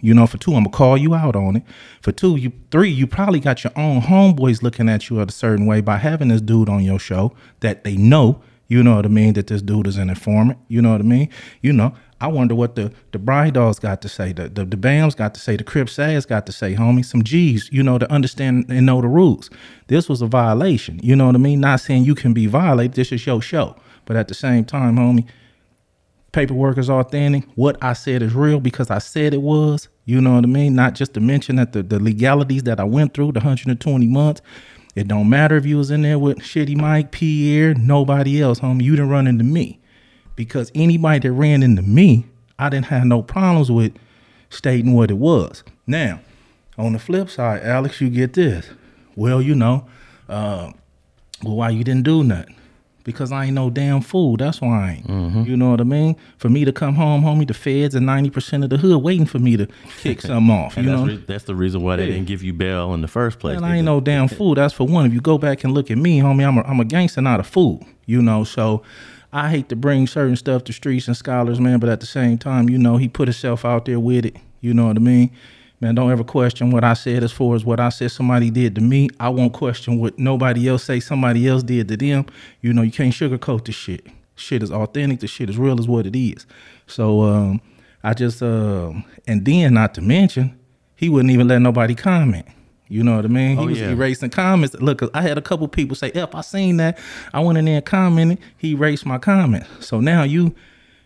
B: You know, for two, I'm gonna call you out on it. For two, you three, you probably got your own homeboys looking at you a certain way by having this dude on your show that they know, you know what I mean, that this dude is an informant. You know what I mean? You know, I wonder what the the Bride Dogs got to say, the the, the Bams got to say, the Crip Sads got to say, homie. Some G's, you know, to understand and know the rules. This was a violation. You know what I mean? Not saying you can be violated. This is your show. But at the same time, homie, paperwork is authentic. What I said is real because I said it was. You know what I mean? Not just to mention that the, the legalities that I went through, the 120 months. It don't matter if you was in there with Shitty Mike, Pierre, nobody else, homie. You didn't run into me. Because anybody that ran into me, I didn't have no problems with stating what it was. Now, on the flip side, Alex, you get this. well, you know, uh, well, why you didn't do nothing? Because I ain't no damn fool. That's why I ain't.
A: Mm-hmm.
B: You know what I mean? For me to come home, homie, the feds and ninety percent of the hood waiting for me to kick something off.
A: And
B: You
A: that's,
B: know,
A: re- that's the reason why they
B: Yeah.
A: didn't give you bail in the first place.
B: Man, I ain't no damn fool. That's for one. If you go back and look at me, homie, I'm a, I'm a gangster, not a fool. You know, so I hate to bring certain stuff to streets and scholars, man, but at the same time, you know, he put himself out there with it. You know what I mean? Man, don't ever question what I said as far as what I said somebody did to me. I won't question what nobody else say somebody else did to them. You know, you can't sugarcoat the shit. Shit is authentic. The shit is real, is what it is. So um, I just um, and then not to mention, he wouldn't even let nobody comment. You know what I mean? He
A: Oh,
B: was
A: yeah.
B: erasing comments. Look, I had a couple people say, "F, I seen that." I went in there and commented. He erased my comment. So now you,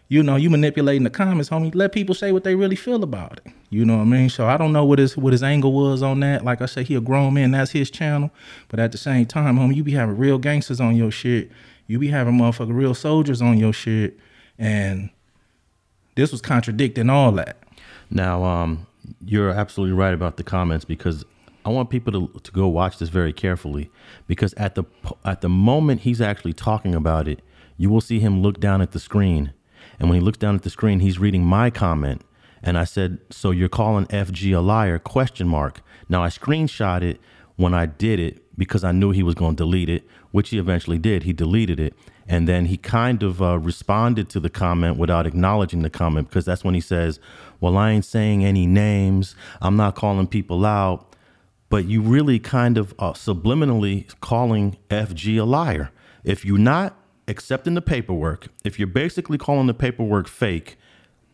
B: you know, you manipulating the comments, homie. Let people say what they really feel about it. You know what I mean? So I don't know what his what his angle was on that. Like I said, he a grown man. That's his channel. But at the same time, homie, you be having real gangsters on your shit. You be having motherfucking real soldiers on your shit, and this was contradicting all that.
A: Now, um, you're absolutely right about the comments because I want people to, to go watch this very carefully because at the at the moment he's actually talking about it, you will see him look down at the screen, and when he looks down at the screen, he's reading my comment, and I said, "So you're calling FG a liar?" Question mark. Now I screenshot it when I did it because I knew he was going to delete it, which he eventually did. He deleted it. And then he kind of uh, responded to the comment without acknowledging the comment because that's when he says, Well, I ain't saying any names. I'm not calling people out. But you really kind of uh, subliminally calling FG a liar. If you're not accepting the paperwork, if you're basically calling the paperwork fake,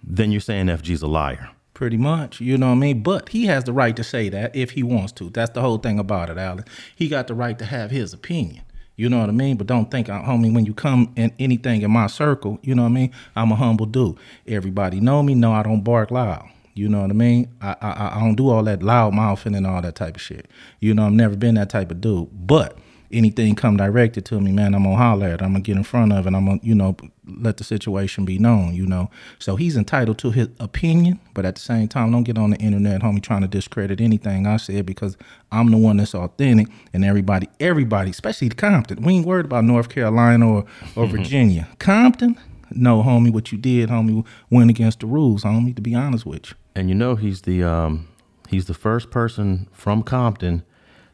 A: then you're saying FG's a liar.
B: Pretty much, you know what I mean? But he has the right to say that if he wants to. That's the whole thing about it, Alan. He got the right to have his opinion. You know what I mean? But don't think, uh, homie, when you come in anything in my circle, you know what I mean? I'm a humble dude. Everybody know me. No, I don't bark loud. You know what I mean? I, I I don't do all that loud mouthing and all that type of shit. You know, I've never been that type of dude. But anything come directed to me, man, I'm gonna holler at it. I'm gonna get in front of it. I'm gonna, you know, let the situation be known, you know. So he's entitled to his opinion, but at the same time, don't get on the internet, homie, trying to discredit anything I said because I'm the one that's authentic and everybody, everybody, especially Compton. We ain't worried about North Carolina or, or mm-hmm. Virginia. Compton, no, homie, what you did, homie, went against the rules, homie, to be honest with you.
A: And you know he's the um, he's the first person from Compton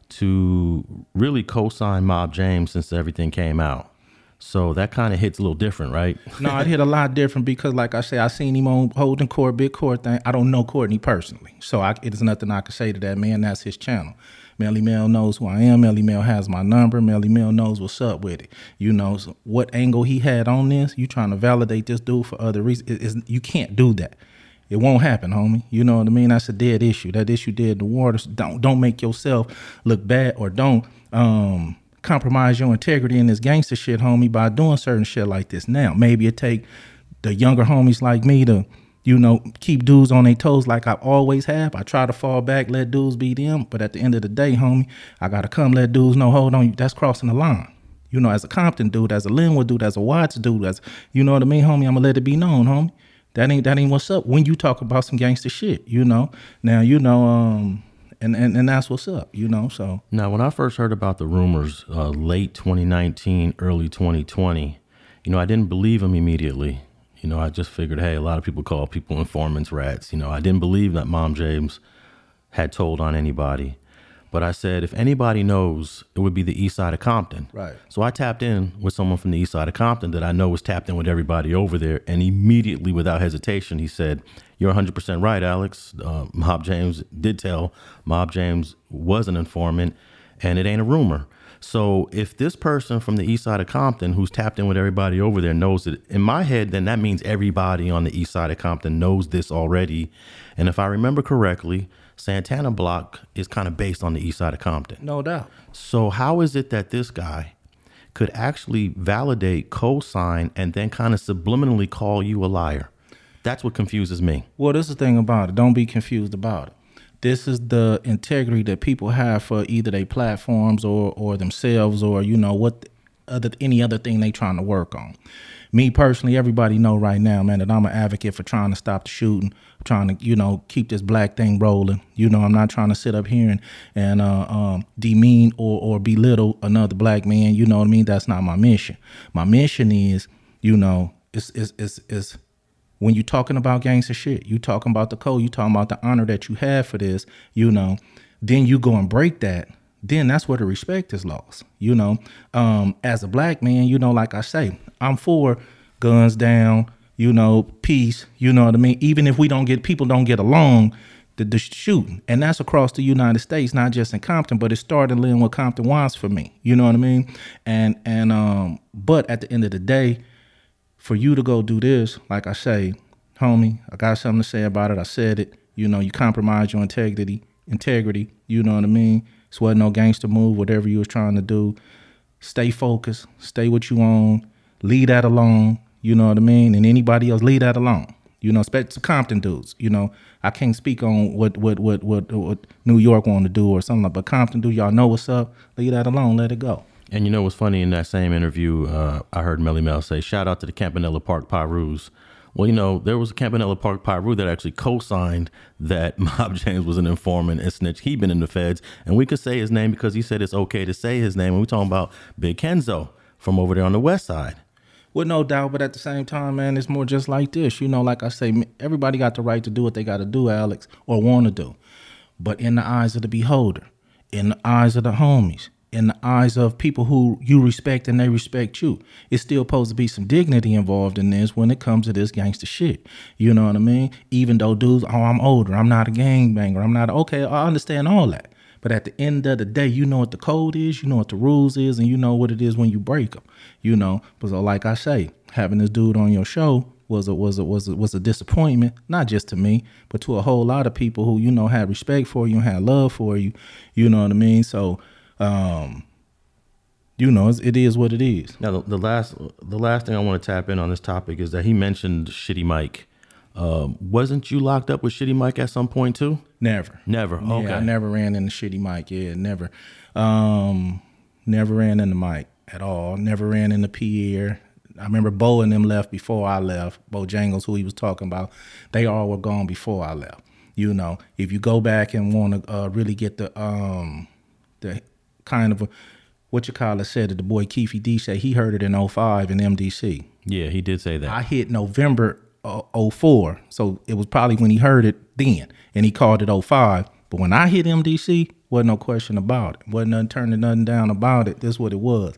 A: to really co-sign Mob James since everything came out. So that kind of hits a little different, right?
B: no, it hit a lot different because, like I say, I seen him on holding court, big court thing. I don't know Courtney personally, so I, it is nothing I can say to that man. That's his channel. Melly Mel knows who I am. Melly Mel has my number. Melly Mel knows what's up with it. You know what angle he had on this. You trying to validate this dude for other reasons? It, you can't do that. It won't happen, homie. You know what I mean? That's a dead issue. That issue dead the water. Don't don't make yourself look bad or don't um compromise your integrity in this gangster shit, homie, by doing certain shit like this. Now, maybe it take the younger homies like me to, you know, keep dudes on their toes like I always have. I try to fall back, let dudes be them, but at the end of the day, homie, I gotta come let dudes know, hold on, that's crossing the line. You know, as a Compton dude, as a Lynwood dude, as a Watts dude, as you know what I mean, homie, I'ma let it be known, homie. That ain't that ain't what's up when you talk about some gangster shit, you know. Now, you know, um, and, and, and that's what's up, you know. So
A: Now, when I first heard about the rumors, uh, late 2019, early 2020, you know, I didn't believe them immediately. You know, I just figured, hey, a lot of people call people informants rats. You know, I didn't believe that Mob James had told on anybody. But I said, if anybody knows, it would be the east side of Compton.
B: Right.
A: So I tapped in with someone from the east side of Compton that I know was tapped in with everybody over there. And immediately, without hesitation, he said, You're 100% right, Alex. Uh, Mob James did tell. Mob James was an informant, and it ain't a rumor. So if this person from the east side of Compton who's tapped in with everybody over there knows it, in my head, then that means everybody on the east side of Compton knows this already. And if I remember correctly, Santana Blocc is kind of based on the east side of Compton.
B: no doubt.
A: So how is it that this guy could actually validate, co-sign, and then kind of subliminally call you a liar? That's what confuses me.
B: Well, this is the thing about it. Don't be confused about it. This is the integrity that people have for either their platforms or or themselves or you know what other any other thing they trying to work on. Me personally, everybody know right now, man, that I'm an advocate for trying to stop the shooting, trying to you know keep this black thing rolling. You know, I'm not trying to sit up here and and uh, um, demean or or belittle another black man. You know what I mean? That's not my mission. My mission is, you know, it's it's it's, it's when you're talking about gangster shit, you talking about the code, you talking about the honor that you have for this, you know, then you go and break that, then that's where the respect is lost. You know, um, as a black man, you know, like I say, I'm for guns down, you know, peace, you know what I mean? Even if we don't get people don't get along, the, the shooting. And that's across the United States, not just in Compton, but it started in what Compton wants for me. You know what I mean? And and um, but at the end of the day, for you to go do this, like I say, homie, I got something to say about it. I said it. You know, you compromise your integrity, integrity. You know what I mean? This wasn't no gangster move. Whatever you was trying to do, stay focused. Stay what you own. Leave that alone. You know what I mean? And anybody else, leave that alone. You know, especially Compton dudes. You know, I can't speak on what what what what, what New York want to do or something, like, but Compton dude, y'all know what's up. Leave that alone. Let it go.
A: And you know what's funny in that same interview, uh, I heard Melly Mel say, "Shout out to the Campanella Park Pyrus." Well, you know, there was a Campanella Park Pyru that actually co-signed that Mob James was an informant and snitch. He'd been in the feds, and we could say his name because he said it's okay to say his name. And we're talking about Big Kenzo from over there on the west side.
B: Well, no doubt, but at the same time, man, it's more just like this. You know, like I say, everybody got the right to do what they got to do, Alex, or want to do. But in the eyes of the beholder, in the eyes of the homies, in the eyes of people who you respect and they respect you. It's still supposed to be some dignity involved in this when it comes to this gangster shit. You know what I mean? Even though dudes, oh, I'm older, I'm not a gangbanger, I'm not okay. I understand all that. But at the end of the day, you know what the code is, you know what the rules is, and you know what it is when you break them. You know, but so like I say, having this dude on your show was a was a was a, was a disappointment, not just to me, but to a whole lot of people who you know had respect for you and had love for you. You know what I mean? So um, you know, it is what it is.
A: Now, the, the, last the last thing I want to tap in on this topic is that he mentioned Shitty Mike. Um, wasn't you locked up with Shitty Mike at some point too?
B: Never,
A: never.
B: Yeah, okay, I never ran into Shitty Mike. Yeah, never, um, never ran into Mike at all. Never ran into Pierre. I remember Bo and them left before I left. Bo Bojangles, who he was talking about, they all were gone before I left. You know, if you go back and want to uh, really get the um, the kind of a, what you call it said that the boy Keefe D said he heard it in 05 in MDC.
A: Yeah, he did say that.
B: I hit November uh, 04, so it was probably when he heard it then, and he called it 05. But when I hit MDC, wasn't no question about it. Wasn't nothing turning nothing down about it. That's what it was.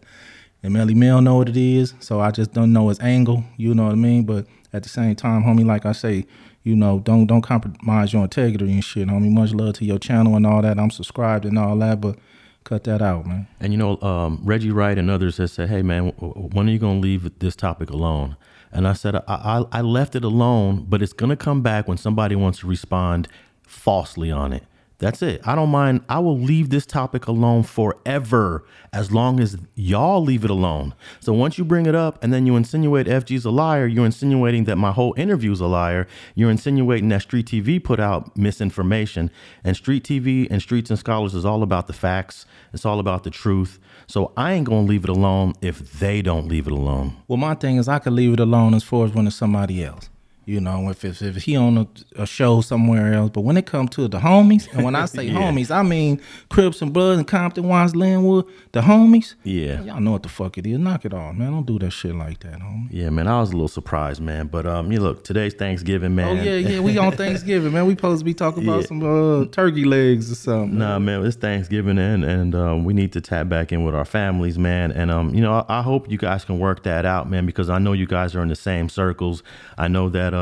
B: And Melly Mel know what it is, so I just don't know his angle. You know what I mean? But at the same time, homie, like I say, you know, don't don't compromise your integrity and shit, homie. Much love to your channel and all that. I'm subscribed and all that, but cut that out, man.
A: And you know, um, Reggie Wright and others have said, "Hey, man, when are you going to leave this topic alone?" And I said, I, I, I left it alone, but it's going to come back when somebody wants to respond falsely on it. That's it. I don't mind. I will leave this topic alone forever as long as y'all leave it alone. So once you bring it up and then you insinuate FG's a liar, you're insinuating that my whole interview's a liar. You're insinuating that Street TV put out misinformation. And Street TV and Streets and Scholars is all about the facts, it's all about the truth. So I ain't going to leave it alone if they don't leave it alone.
B: Well, my thing is, I could leave it alone as far as when it's somebody else. You know, if if, if he on a, a, show somewhere else, but when it comes to the homies, and when I say yeah. homies, I mean Crips and Bloods and Compton, Wines, Lynwood, the homies.
A: Yeah,
B: y'all know what the fuck it is. Knock it off, man. Don't do that shit like that, homie.
A: Yeah, man. I was a little surprised, man. But um, you look, today's Thanksgiving, man.
B: Oh yeah, yeah. We on Thanksgiving, man. We supposed to be talking about yeah. some uh, turkey legs or something.
A: Nah, man. It's Thanksgiving, and and um, we need to tap back in with our families, man. And um, you know, I, I hope you guys can work that out, man, because I know you guys are in the same circles. I know that um,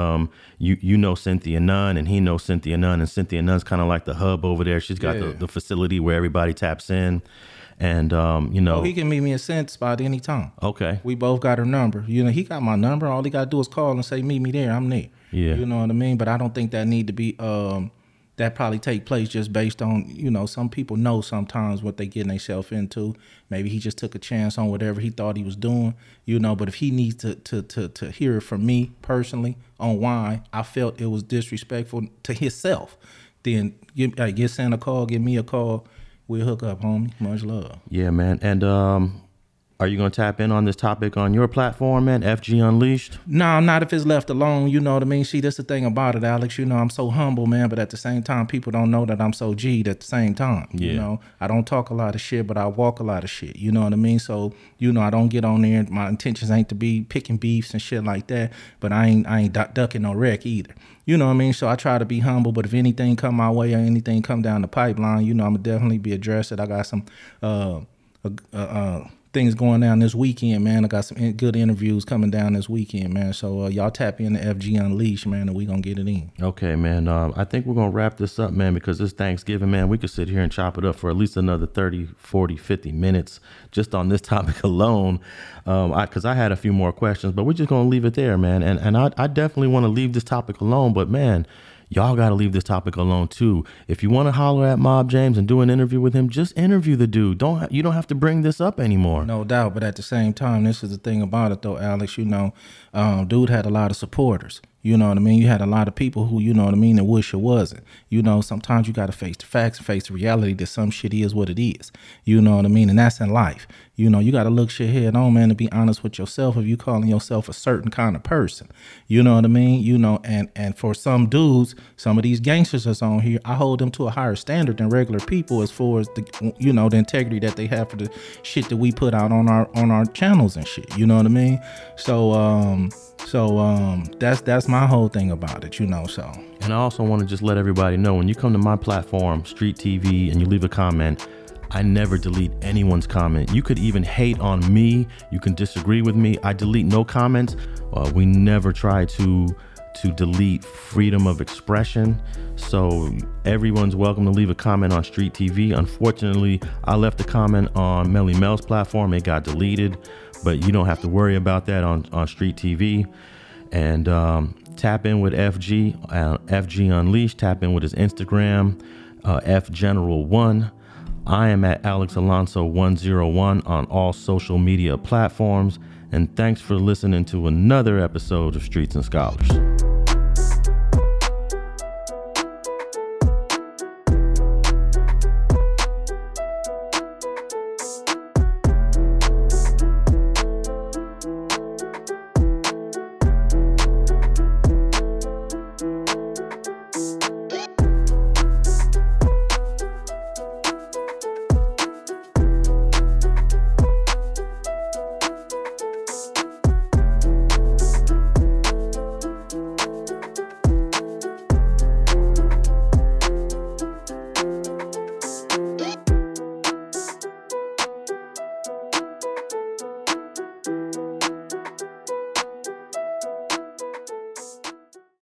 A: you you know Cynthia Nunn and he knows Cynthia Nunn and Cynthia Nunn's kind of like the hub over there. She's got yeah. the, the facility where everybody taps in. And um, you know,
B: oh, he can meet me at Scent Spot anytime.
A: Okay,
B: we both got her number. You know, he got my number. All he got to do is call and say, "Meet me there." I'm there.
A: Yeah,
B: you know what I mean. But I don't think that need to be um, that probably take place just based on you know some people know sometimes what they getting themselves into. Maybe he just took a chance on whatever he thought he was doing you know but if he needs to to to, to hear it from me personally on why i felt it was disrespectful to himself then give, hey, give Santa a call give me a call. We'll hook up homie. Much love.
A: Yeah man. And um Are you going to tap in on this topic on your platform, man? FG Unleashed?
B: No, not if it's left alone. You know what I mean? See, that's the thing about it, Alex. You know, I'm so humble, man, but at the same time, people don't know that I'm so G'd at the same time.
A: Yeah.
B: You know, I don't talk a lot of shit, but I walk a lot of shit. You know what I mean? So, you know, I don't get on there. My intentions ain't to be picking beefs and shit like that, but I ain't I ain't duck- ducking no wreck either. You know what I mean? So I try to be humble, but if anything come my way or anything come down the pipeline, you know, I'm gonna definitely be addressed. It. I got some uh, uh, uh, things going down this weekend, man. I got some good interviews coming down this weekend, man. So uh, y'all tap in to FG Unleashed, man, and we gonna get it in.
A: Okay, man. Um, I think we're to wrap this up, man, because it's Thanksgiving, man. We could sit here and chop it up for at least another 30, 40, 50 minutes just on this topic alone. Um, I, Cause I had a few more questions, but we're just to leave it there, man. And, and I, I definitely want to leave this topic alone, but man, y'all got to leave this topic alone too. If you want to holler at Mob James and do an interview with him, just interview the dude. Don't, ha- you don't have to bring this up anymore.
B: No doubt, but at the same time, this is the thing about it, though, Alex. You know, um, dude had a lot of supporters. You know what I mean? You had a lot of people who, you know what I mean, that wish it wasn't. You know, sometimes you got to face the facts and face the reality that some shit is what it is. You know what I mean? And that's in life. You know, you got to look shit head on, man, to be honest with yourself. If you calling yourself a certain kind of person, you know what I mean? You know, and and for some dudes, some of these gangsters that's on here, I hold them to a higher standard than regular people as far as the, you know, the integrity that they have for the shit that we put out on our on our channels and shit. You know what I mean? So, um, so um, that's that's my whole thing about it. You know, so.
A: And I also want to just let everybody know when you come to my platform, Street TV, and you leave a comment, I never delete anyone's comment. You could even hate on me. You can disagree with me. I delete no comments. Uh, we never try to to delete freedom of expression. So everyone's welcome to leave a comment on Street TV. Unfortunately, I left a comment on Melly Mel's platform. It got deleted, but you don't have to worry about that on, on Street TV. And um, tap in with FG, uh, FG Unleashed. Tap in with his Instagram, uh, F General One. I am at Alex Alonso 101 on all social media platforms. And thanks for listening to another episode of Streets and Scholars.